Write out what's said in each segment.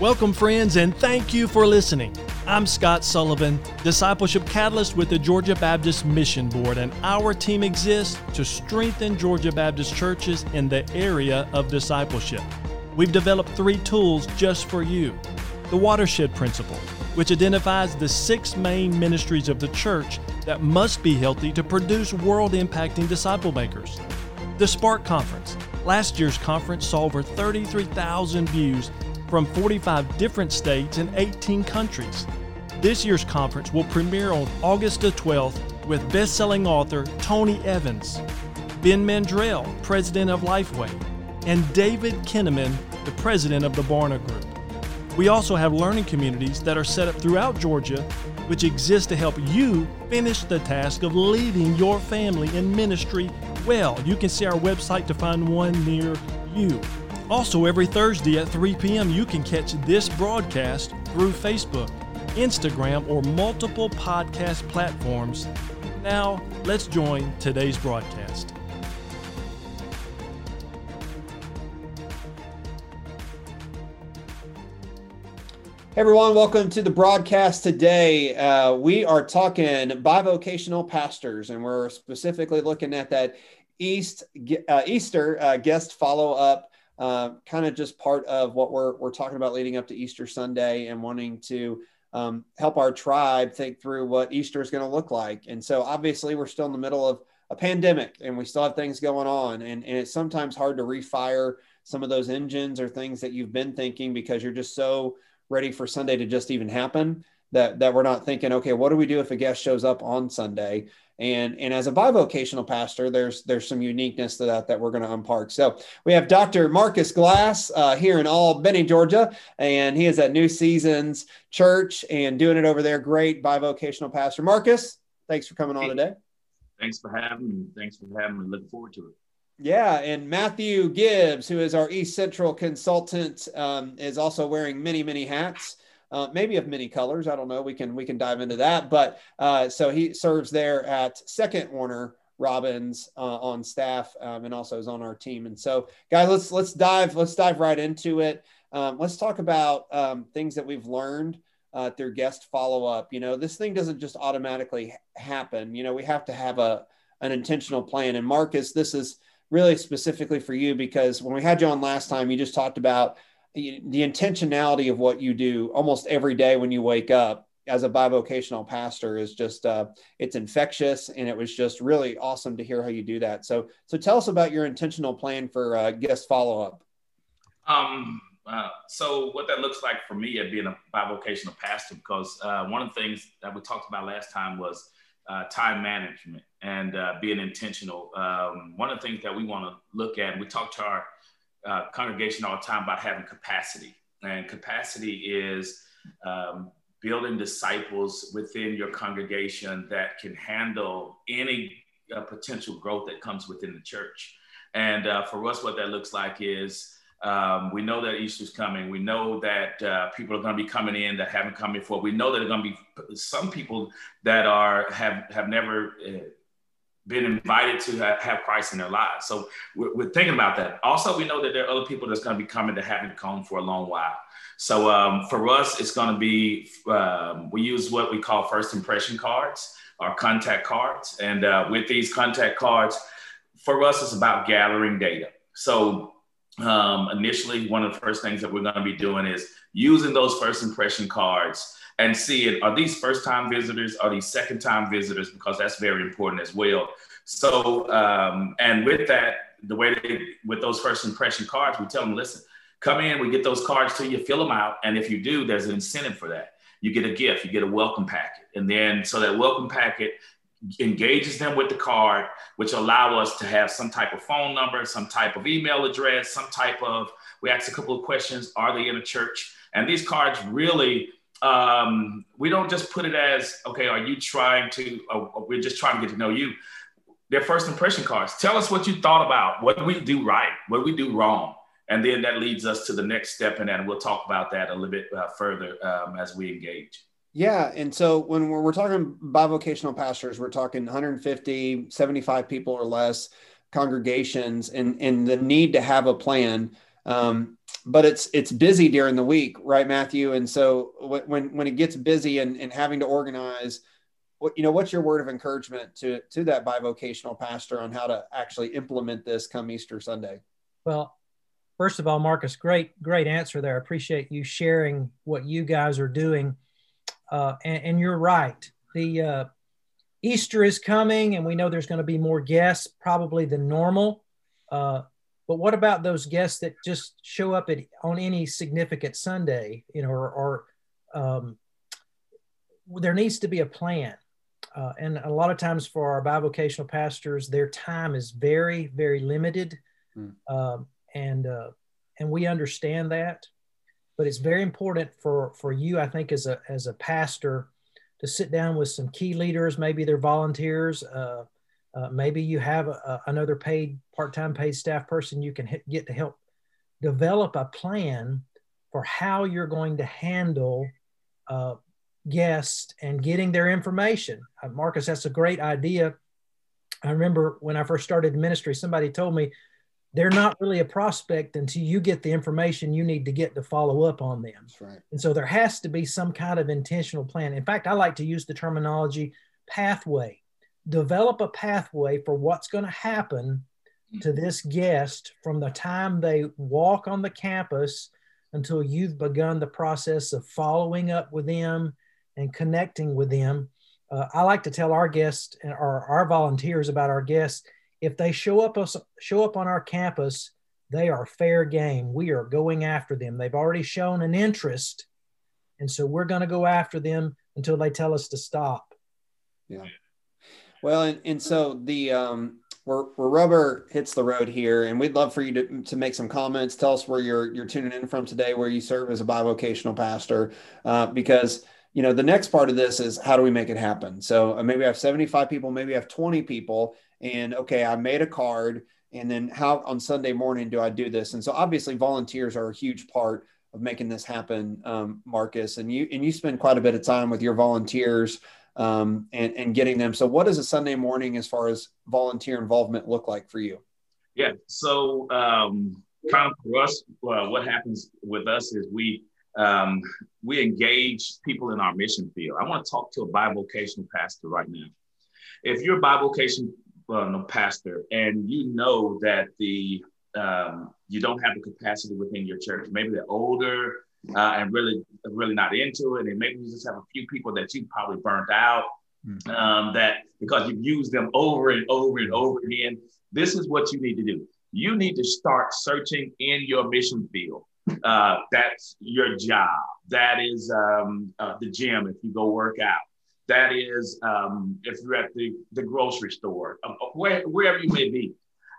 Welcome, friends, and thank you for listening. I'm Scott Sullivan, Discipleship Catalyst with the Georgia Baptist Mission Board, and our team exists to strengthen Georgia Baptist churches in the area of discipleship. We've developed three tools just for you the Watershed Principle, which identifies the six main ministries of the church that must be healthy to produce world impacting disciple makers. The Spark Conference. Last year's conference saw over 33,000 views from 45 different states and 18 countries. This year's conference will premiere on August the 12th with best-selling author Tony Evans, Ben Mandrell, president of Lifeway, and David Kinnaman, the president of the Barna Group. We also have learning communities that are set up throughout Georgia, which exist to help you finish the task of leading your family in ministry well. You can see our website to find one near you. Also, every Thursday at 3 p.m., you can catch this broadcast through Facebook, Instagram, or multiple podcast platforms. Now, let's join today's broadcast. Hey everyone, welcome to the broadcast today. Uh, we are talking bivocational pastors, and we're specifically looking at that East uh, Easter uh, guest follow up uh, kind of just part of what we're, we're talking about leading up to Easter Sunday and wanting to um, help our tribe think through what Easter is going to look like. And so obviously we're still in the middle of a pandemic and we still have things going on. And, and it's sometimes hard to refire some of those engines or things that you've been thinking because you're just so ready for Sunday to just even happen that, that we're not thinking, okay, what do we do if a guest shows up on Sunday? And, and as a bivocational pastor, there's there's some uniqueness to that that we're going to unpark. So we have Dr. Marcus Glass uh, here in Albany, Georgia, and he is at New Seasons Church and doing it over there. Great bivocational pastor. Marcus, thanks for coming on today. Thanks for having me. Thanks for having me. Looking forward to it. Yeah, and Matthew Gibbs, who is our East Central consultant, um, is also wearing many, many hats uh, maybe of many colors. I don't know. We can we can dive into that. But uh, so he serves there at Second Warner Robins uh, on staff um, and also is on our team. And so, guys, let's let's dive let's dive right into it. Um, let's talk about um, things that we've learned uh, through guest follow up. You know, this thing doesn't just automatically happen. You know, we have to have a an intentional plan. And Marcus, this is really specifically for you because when we had you on last time, you just talked about the, intentionality of what you do almost every day when you wake up as a bivocational pastor is just uh, it's infectious and it was just really awesome to hear how you do that. So so tell us about your intentional plan for uh, guest follow-up. Um, uh, so what that looks like for me at being a bivocational pastor because uh, one of the things that we talked about last time was uh, time management and uh, being intentional. Um, one of the things that we want to look at we talk to our uh, congregation all the time about having capacity. And capacity is um, building disciples within your congregation that can handle any uh, potential growth that comes within the church. And uh, for us, what that looks like is um, we know that Easter's coming. We know that uh, people are going to be coming in that haven't come before. We know that there are going to be some people that are have have never uh, been invited to have Christ in their lives. So we're, we're, thinking about that. Also, we know that there are other people that's going to be coming that haven't come for a long while. So um, for us, it's going to be um, we use what we call first impression cards or contact cards, and uh, with these contact cards, for us, it's about gathering data. So um, initially, one of the first things that we're going to be doing is using those first impression cards and see it. Are these first time visitors? Are these second time visitors? Because that's very important as well. So, um, and with that, the way they, with those first impression cards, we tell them, listen, come in, we get those cards to you, fill them out. And if you do, there's an incentive for that. You get a gift, you get a welcome packet. And then, so that welcome packet engages them with the card, which allow us to have some type of phone number, some type of email address, some type of, we ask a couple of questions. Are they in a church? And these cards really um, we don't just put it as okay are you trying to uh, we're just trying to get to know you. Their first impression cards. Tell us what you thought about what we do right what we do wrong. And then that leads us to the next step in that. We'll talk about that a little bit uh, further um, as we engage. Yeah. And so when we're, we're talking bivocational pastors we're talking 150 75 people or less congregations and and the need to have a plan. Um, but it's it's busy during the week, right, Matthew? And so when when it gets busy and, and having to organize, what you know, what's your word of encouragement to to that bivocational pastor on how to actually implement this come Easter Sunday? Well, first of all, Marcus, great great answer there. I appreciate you sharing what you guys are doing, uh, and, and, you're right. The uh, Easter is coming, and we know there's going to be more guests probably than normal. Uh, but what about those guests that just show up at on any significant Sunday, you know, or, or um, there needs to be a plan. Uh, and a lot of times for our bivocational pastors, their time is very, very limited, mm. um, and uh, and we understand that. But it's very important for for you, I think, as a as a pastor, to sit down with some key leaders, maybe they're volunteers, uh, uh, maybe you have a, another paid part-time paid staff person you can hit, get to help develop a plan for how you're going to handle uh, guests and getting their information. Uh, Marcus, that's a great idea. I remember when I first started ministry, somebody told me they're not really a prospect until you get the information you need to get to follow up on them. Right. And so there has to be some kind of intentional plan. In fact, I like to use the terminology pathway develop a pathway for what's going to happen to mm-hmm. this guest from the time they walk on the campus until you've begun the process of following up with them and connecting with them. Uh, I like to tell our guests or our volunteers about our guests if they show up us show up on our campus, they are fair game. We are going after them. They've already shown an interest, and so we're going to go after them until they tell us to stop. Yeah. Well, and, and so the um, where, where rubber hits the road here, and we'd love for you to, to make some comments. Tell us where you're you're tuning in from today, where you serve as a bivocational pastor, uh, because you know the next part of this is how do we make it happen. So uh, maybe I have 75 people, maybe I have 20 people, and okay, I made a card, and then how on Sunday morning do I do this? And so obviously volunteers are a huge part of making this happen, um, Marcus, and you and you spend quite a bit of time with your volunteers um, and, and getting them. So, what does a Sunday morning as far as volunteer involvement look like for you? Yeah. So, um, kind of for us, uh, what happens with us is we um, we engage people in our mission field. I want to talk to a bivocational pastor right now. If you're a bivocational uh, pastor and you know that the um, you don't have the capacity within your church, maybe they're older, uh, and really really not into it, and maybe you just have a few people that you probably burnt out mm-hmm. um, that because you've used them over and over and over again. This is what you need to do. You need to start searching in your mission field. Uh, that's your job. That is um, uh, the gym if you go work out. That is um, if you're at the, the grocery store, uh, where, wherever you may be.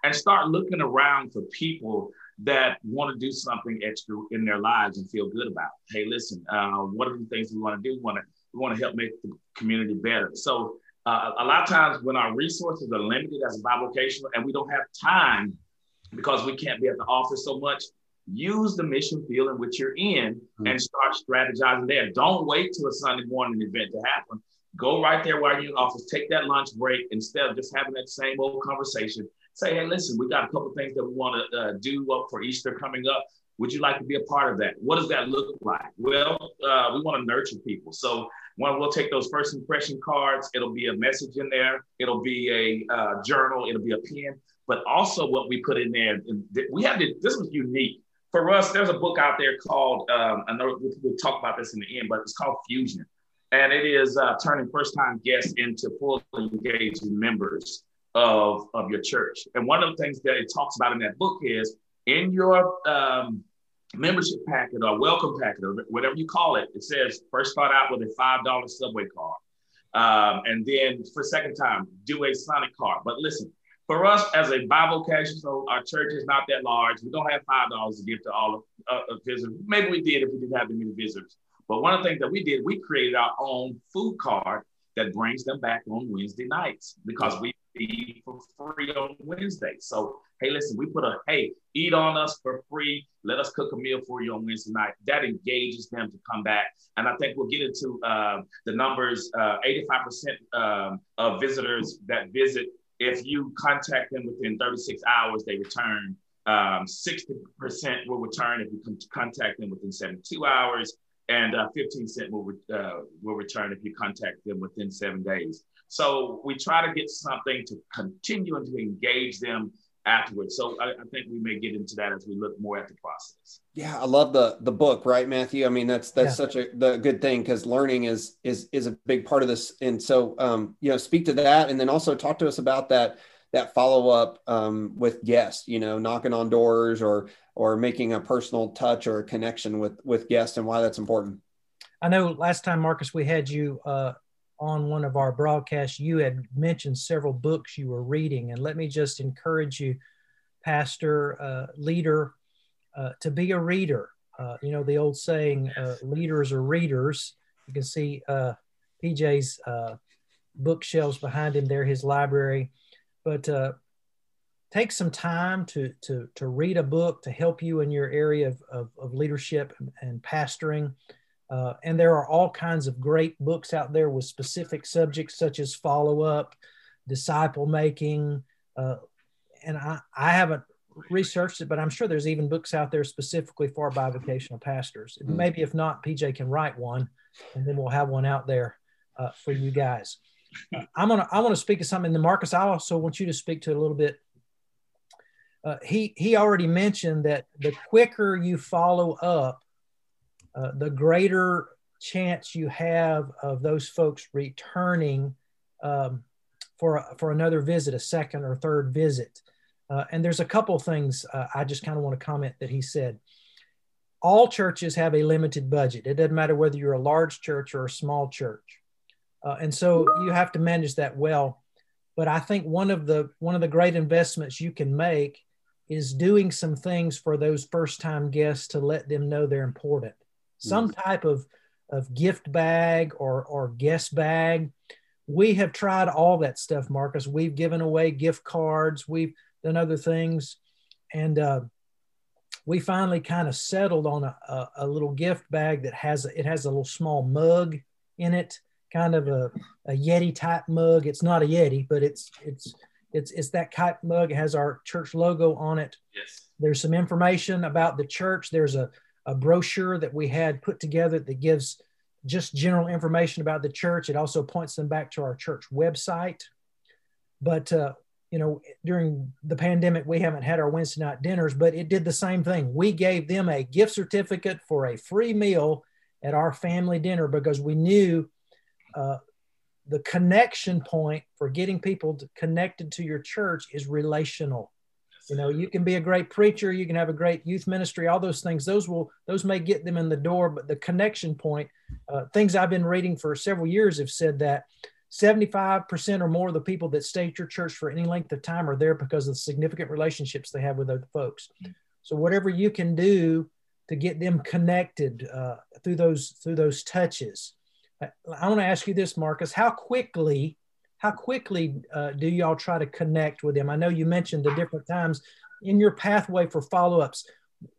And start looking around for people that want to do something extra in their lives and feel good about. Hey, listen, uh, what are the things we want to do? We want to we want to help make the community better. So uh, a lot of times when our resources are limited as a bivocational and we don't have time because we can't be at the office so much, use the mission field in which you're in mm-hmm. and start strategizing there. Don't wait till a Sunday morning event to happen. Go right there while you're in the office. Take that lunch break instead of just having that same old conversation say, hey, listen, we got a couple things that we want to uh, do up for Easter coming up. Would you like to be a part of that? What does that look like? Well, uh, we want to nurture people. So when we'll take those first impression cards, it'll be a message in there. It'll be a uh, journal. It'll be a pen. But also what we put in there, we have this, this was unique. For us, there's a book out there called, um, I know we'll talk about this in the end, but it's called Fusion. And it is uh, turning first time guests into fully engaged members of, of your church. And one of the things that it talks about in that book is in your um, membership packet or welcome packet or whatever you call it, it says first start out with a $5 subway card. Um, and then for second time, do a Sonic card. But listen, for us as a bivocational, so our church is not that large. We don't have five dollars to give to all of uh, visitors. Maybe we did if we didn't have that many visitors. But one of the things that we did, we created our own food card that brings them back on Wednesday nights because we feed for free on Wednesday. So, hey, listen, we put a hey, eat on us for free. Let us cook a meal for you on Wednesday night. That engages them to come back. And I think we'll get into uh, the numbers uh, 85% um, of visitors that visit, if you contact them within 36 hours, they return Um, 60% will return if you contact them within 72 hours, and uh, 15 cent will, uh, will return if you contact them within seven days. So we try to get something to continue and to engage them afterwards. So I, I, think we may get into that as we look more at the process. Yeah, I love the the book, right, Matthew? I mean, that's that's yeah. such a the good thing because learning is is is a big part of this. And so, um, you know, speak to that, and then also talk to us about that that follow up um, with guests. You know, knocking on doors or or making a personal touch or a connection with with guests, and why that's important. I know last time, Marcus, we had you uh, on one of our broadcasts, you had mentioned several books you were reading. And let me just encourage you, pastor, uh, leader, uh, to be a reader. Uh, you know, the old saying, uh, leaders are readers. You can see uh, PJ's uh, bookshelves behind him there, his library. But take some time to, to, to read a book to help you in your area of, of, of leadership and, and pastoring. Uh, and there are all kinds of great books out there with specific subjects such as follow up, disciple making. Uh, and I, I haven't researched it, but I'm sure there's even books out there specifically for bivocational pastors. Mm-hmm. Maybe if not, PJ can write one, and then we'll have one out there uh, for you guys. I'm gonna I want to speak to something. And Marcus, I also want you to speak to it a little bit. Uh, he he already mentioned that the quicker you follow up, uh, the greater chance you have of those folks returning um, for, for another visit, a second or third visit. Uh, and there's a couple things uh, I just kind of want to comment that he said. All churches have a limited budget. It doesn't matter whether you're a large church or a small church. Uh, and so you have to manage that well. But I think one of the one of the great investments you can make is doing some things for those first time guests to let them know they're important some mm. type of, of gift bag or, or guest bag. We have tried all that stuff, Marcus. We've given away gift cards, we've done other things. And uh, we finally kind of settled on a, a, a, little gift bag that has it has a little small mug in it, kind of a, a Yeti type mug. It's not a Yeti, but it's it's it's it's that type mug. It has our church logo on it. Yes. There's some information about the church. There's a a brochure that we had put together that gives just general information about the church. It also points them back to our church website. But, uh, you know, during the pandemic, we haven't had our Wednesday night dinners, but it did the same thing. We gave them a gift certificate for a free meal at our family dinner because we knew uh, the connection point for getting people connected to your church is relational you know you can be a great preacher you can have a great youth ministry all those things those will those may get them in the door but the connection point uh, things i've been reading for several years have said that 75% or more of the people that stay at your church for any length of time are there because of the significant relationships they have with other folks. So whatever you can do to get them connected uh, through those through those touches. I, I want to ask you this marcus how quickly how quickly uh, do y'all try to connect with them? I know you mentioned the different times in your pathway for follow-ups.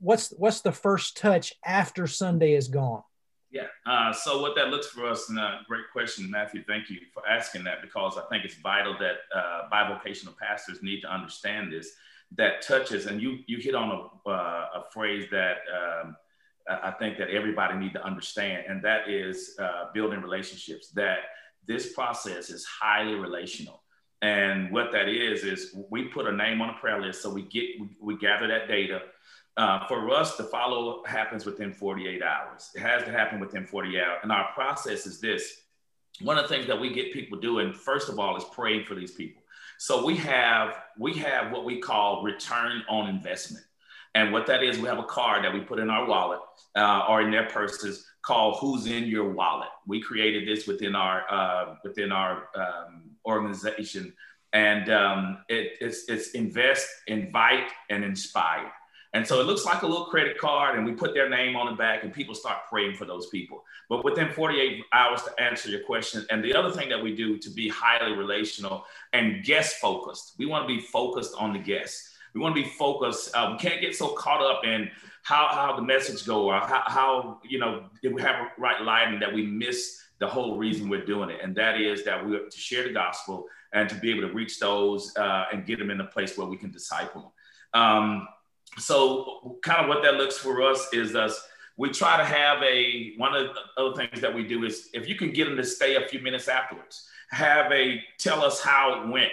What's what's the first touch after Sunday is gone? Yeah. Uh, so what that looks for us, and a great question, Matthew. Thank you for asking that because I think it's vital that uh, bivocational pastors need to understand this. That touches, and you you hit on a, uh, a phrase that um, I think that everybody need to understand, and that is uh, building relationships. That this process is highly relational. And what that is, is we put a name on a prayer list. So we get, we, gather that data. Uh, for us, the follow up happens within 48 hours. It has to happen within 48 hours. And our process is this. One of the things that we get people doing, first of all, is praying for these people. So we have, we have what we call return on investment. And what that is, we have a card that we put in our wallet uh, or in their purses called "Who's in Your Wallet." We created this within our uh, within our um, organization, and um, it, it's it's invest, invite, and inspire. And so it looks like a little credit card, and we put their name on the back, and people start praying for those people. But within 48 hours to answer your question, and the other thing that we do to be highly relational and guest focused, we want to be focused on the guests. We want to be focused. Uh, we can't get so caught up in how how the message go or how, how you know if we have right lighting that we miss the whole reason we're doing it. And that is that we're to share the gospel and to be able to reach those uh, and get them in a place where we can disciple them. Um, so kind of what that looks for us is us we try to have a one of the other things that we do is if you can get them to stay a few minutes afterwards have a tell us how it went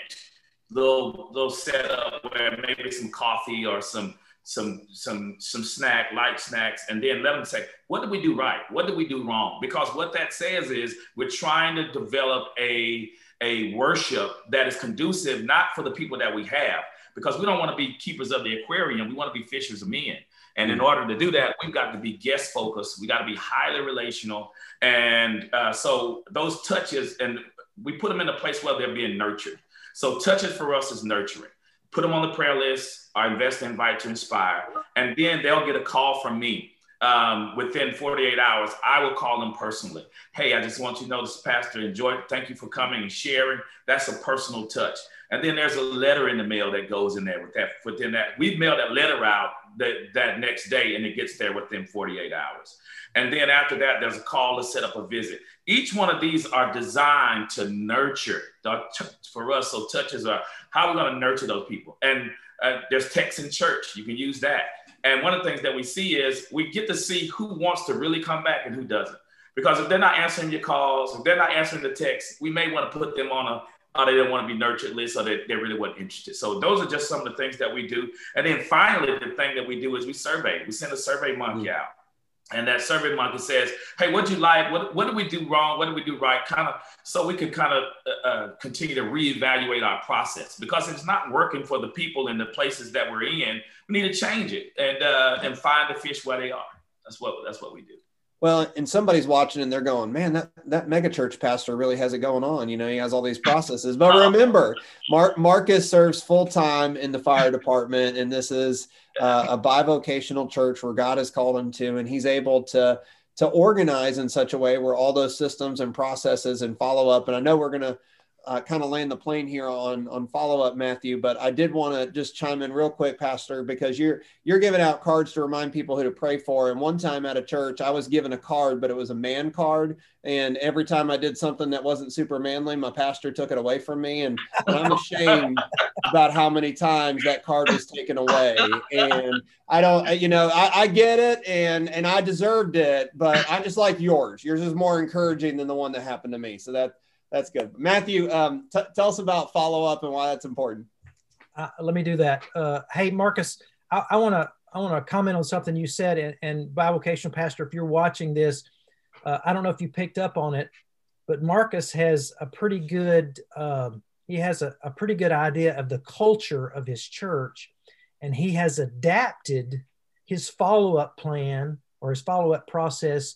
they'll they'll set up where maybe some coffee or some some some some snack light snacks and then let them say what did we do right? What did we do wrong? Because what that says is we're trying to develop a a worship that is conducive not for the people that we have because we don't want to be keepers of the aquarium we want to be fishers of men. And in order to do that we've got to be guest focused we got to be highly relational and uh, so those touches and we put them in a place where they're being nurtured so touches for us is nurturing put them on the prayer list, or invest, invite to inspire, and then they'll get a call from me. Um, within 48 hours, I will call them personally. Hey, I just want you to know this pastor enjoyed. Thank you for coming and sharing. That's a personal touch. And then there's a letter in the mail that goes in there with that. Within that, we mail that letter out that, that next day, and it gets there within 48 hours. And then after that, there's a call to set up a visit. Each one of these are designed to nurture. For us, so touches are how we're going to nurture those people. And uh, there's text in church. You can use that. And one of the things that we see is we get to see who wants to really come back and who doesn't. Because if they're not answering your calls, if they're not answering the text, we may want to put them on a they didn't want to be nurtured list or they, they really weren't interested. So those are just some of the things that we do. And then finally, the thing that we do is we survey. We send a survey monkey mm-hmm. out. And that survey monkey says, "Hey, what do you like? What what did we do wrong? What did we do right?" Kind of, so we can kind of uh, uh, continue to reevaluate our process because it's not working for the people in the places that we're in, we need to change it and uh, and find the fish where they are. That's what that's what we do. Well, and somebody's watching and they're going, man, that, that megachurch pastor really has it going on. You know, he has all these processes. But remember, Mark, Marcus serves full time in the fire department, and this is uh, a bivocational church where God has called him to, and he's able to to organize in such a way where all those systems and processes and follow up. And I know we're going to uh, kind of land the plane here on on follow up, Matthew. But I did want to just chime in real quick, Pastor, because you're you're giving out cards to remind people who to pray for. And one time at a church, I was given a card, but it was a man card, and every time I did something that wasn't super manly, my pastor took it away from me, and, and I'm ashamed about how many times that card was taken away. And I don't, you know, I, I get it, and and I deserved it, but I just like yours. Yours is more encouraging than the one that happened to me. So that that's good. Matthew, um, t- tell us about follow up and why that's important. Uh, let me do that. Uh, hey, Marcus, I want to I want to comment on something you said. And, and bivocational pastor, if you're watching this, uh, I don't know if you picked up on it, but Marcus has a pretty good um, he has a, a pretty good idea of the culture of his church, and he has adapted his follow up plan or his follow up process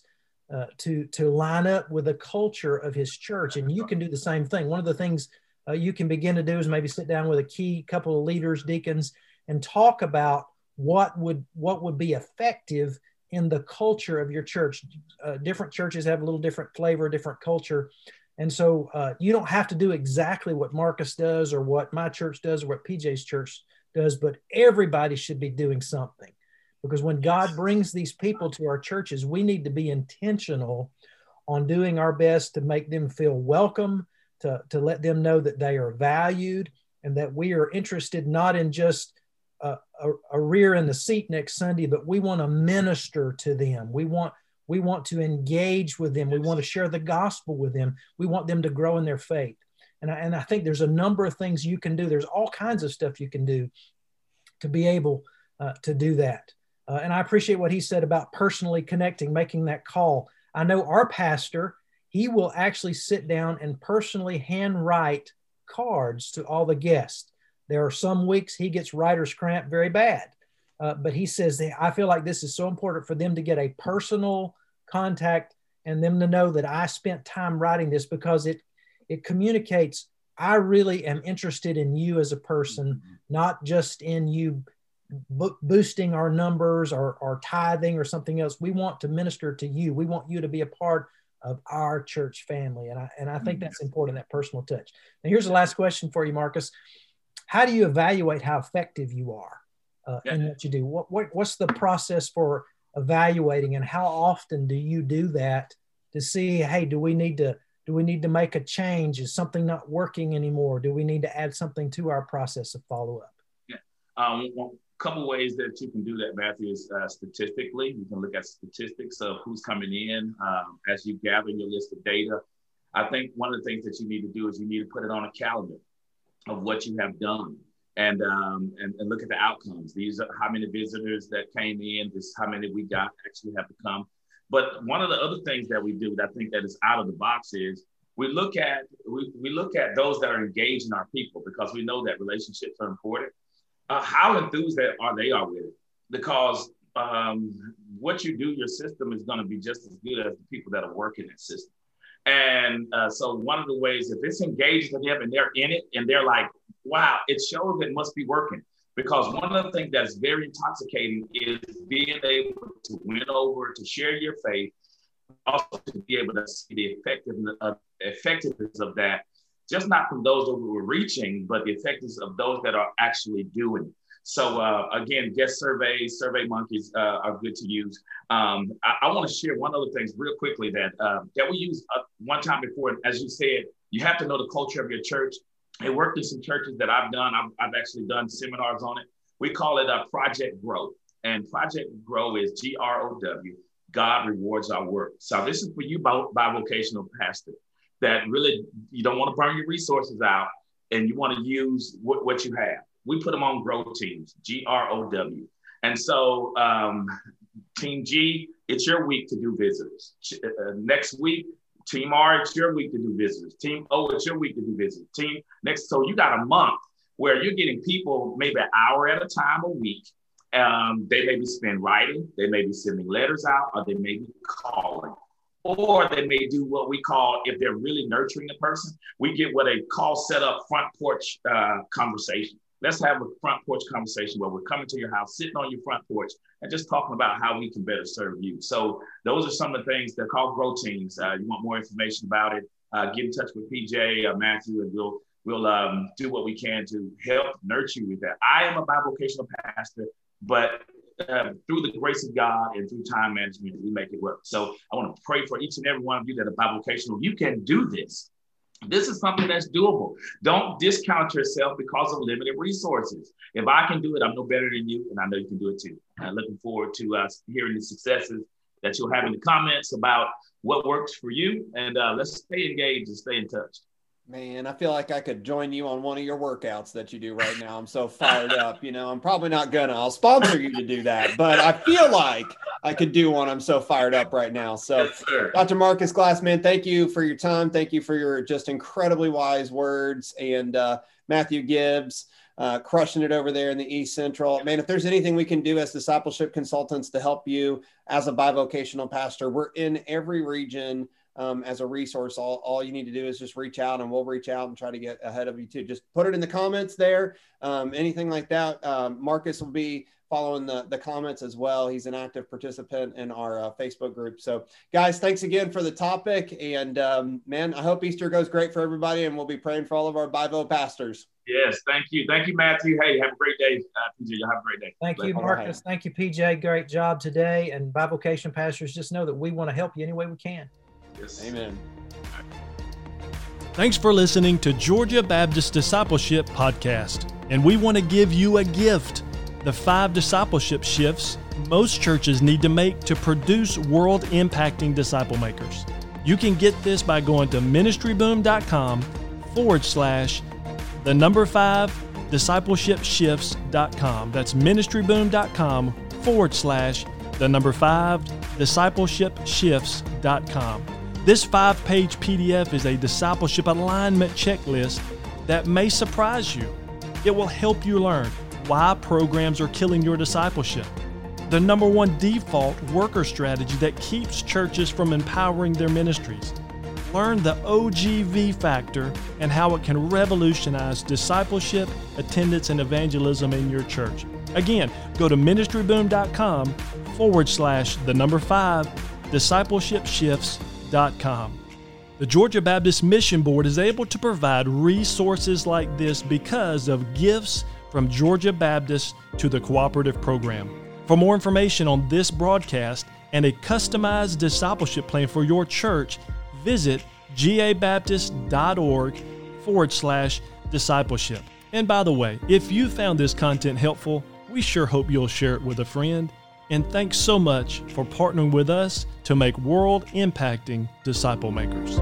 uh, to to line up with the culture of his church. And you can do the same thing. One of the things uh, you can begin to do is maybe sit down with a key couple of leaders deacons and talk about what would what would be effective in the culture of your church. Uh, different churches have a little different flavor different culture. And so uh, you don't have to do exactly what marcus does or what my church does or what pj's church does but everybody should be doing something because when God brings these people to our churches, we need to be intentional on doing our best to make them feel welcome, to, to let them know that they are valued, and that we are interested not in just a, a, a rear in the seat next Sunday, but we want to minister to them. We want we want to engage with them. We want to share the gospel with them. We want them to grow in their faith. And I, and I think there's a number of things you can do. There's all kinds of stuff you can do to be able uh, to do that. Uh, and I appreciate what he said about personally connecting, making that call. I know our pastor, he will actually sit down and personally handwrite cards to all the guests. There are some weeks he gets writer's cramp very bad, uh, but he says, I feel like this is so important for them to get a personal contact and them to know that I spent time writing this because it, it communicates I really am interested in you as a person, not just in you bo- boosting our numbers or, or tithing or something else. We want to minister to you. We want you to be a part of our church family. And I, and I think that's important, that personal touch. Now, here's the last question for you, Marcus. How do you evaluate how effective you are uh, yeah. in what you do? What, what, what's the process for evaluating and how often do you do that to see, hey, do we need to, do we need to make a change? Is something not working anymore? Do we need to add something to our process of follow up? Yeah. Um, couple ways that you can do that, Matthew, is uh, statistically. You can look at statistics of who's coming in um, as you gather your list of data. I think one of the things that you need to do is you need to put it on a calendar of what you have done and um, and, and look at the outcomes. These are how many visitors that came in. This is how many we got actually have to come. But one of the other things that we do that I think that is out of the box is we look at we, we look at those that are engaging our people because we know that relationships are important uh, how enthused are they are with it because um, what you do your system is going to be just as good as the people that are working that system. And uh, so one of the ways if it's engaged with them and they're in it and they're like wow it shows it must be working. Because one of the things that's very intoxicating is being able to win over to share your faith also to be able to see the effectiveness of, effectiveness of that just not from those that we were reaching, but the effectiveness of those that are actually doing. So uh, again, guest surveys, Survey Monkeys uh, are good to use. Um, I, I want to share one other thing real quickly that uh, that we used uh, one time before. As you said, you have to know the culture of your church. It worked in some churches that I've done. I've, I've actually done seminars on it. We call it a Project Grow, and Project Grow is G R O W. God rewards our work. So this is for you, bivocational pastor that really you don't want to burn your resources out and you want to use what, what you have. We put them on grow teams, G R O W. And so, um, Team G, it's your week to do visitors. Uh, next week, Team R, it's your week to do visitors. Team O, it's your week to do visitors. Team next, so you got a month where you're getting people maybe an hour at a time a week. Um, they may be spend writing, they may be sending letters out, or they may be calling or they may do what we call, if they're really nurturing the person, we get what they call set up front porch uh, conversation. Let's have a front porch conversation where we're coming to your house, sitting on your front porch, and just talking about how we can better serve you. So those are some of the things they're called grow teams. Uh, you want more information about it? Uh, get in touch with PJ, uh, Matthew, and we'll we'll um, do what we can to help nurture you with that. I am a bivocational pastor, but um, through the grace of God and through time management, we make it work. So I want to pray for each and every one of you that are bivocational. You can do this. This is something that's doable. Don't discount yourself because of limited resources. If I can do it, I'm no better than you, and I know you can do it too. I'm looking forward to uh, hearing the successes that you'll have in the comments about what works for you. And uh, let's stay engaged and stay in touch. Man, I feel like I could join you on one of your workouts that you do right now. I'm so fired up. You know, I'm probably not gonna. I'll sponsor you to do that, but I feel like I could do one. I'm so fired up right now. So, yes, Dr. Marcus Glassman, thank you for your time. Thank you for your just incredibly wise words. And uh, Matthew Gibbs, uh, crushing it over there in the East Central. Man, if there's anything we can do as discipleship consultants to help you as a bivocational pastor, we're in every region um, as a resource. All, all you need to do is just reach out and we'll reach out and try to get ahead of you too. Just put it in the comments there. Um, anything like that. Um, Marcus will be following the, the comments as well. He's an active participant in our uh, Facebook group. So, guys, thanks again for the topic. And um, man, I hope Easter goes great for everybody. And we'll be praying for all of our Bivo pastors. Yes, thank you. Thank you, Matthew. Hey, have a great day, uh, PJ. You'll have a great day. Thank you, Marcus. Thank you, PJ. Great job today. And bivocation pastors, just know that we want to help you any way we can. Yes. Amen. Thanks for listening to Georgia Baptist Discipleship Podcast. And we want to give you a gift the five discipleship shifts most churches need to make to produce world impacting disciple makers. You can get this by going to ministryboom.com forward slash the number five discipleship shifts.com. That's ministryboom.com forward slash the number five discipleship shifts.com. This five page PDF is a discipleship alignment checklist that may surprise you. It will help you learn why programs are killing your discipleship, the number one default worker strategy that keeps churches from empowering their ministries. Learn the OGV factor and how it can revolutionize discipleship, attendance, and evangelism in your church. Again, go to ministryboom.com forward slash the number five discipleship shifts the Georgia Baptist Mission Board is able to provide resources like this because of gifts from Georgia Baptist to the cooperative program. For more information on this broadcast and a customized discipleship plan for your church, visit gabaptist.org forward slash discipleship. And by the way, if you found this content helpful, We sure hope you'll share it with a friend. And thanks so much for partnering with us to make world impacting disciple makers.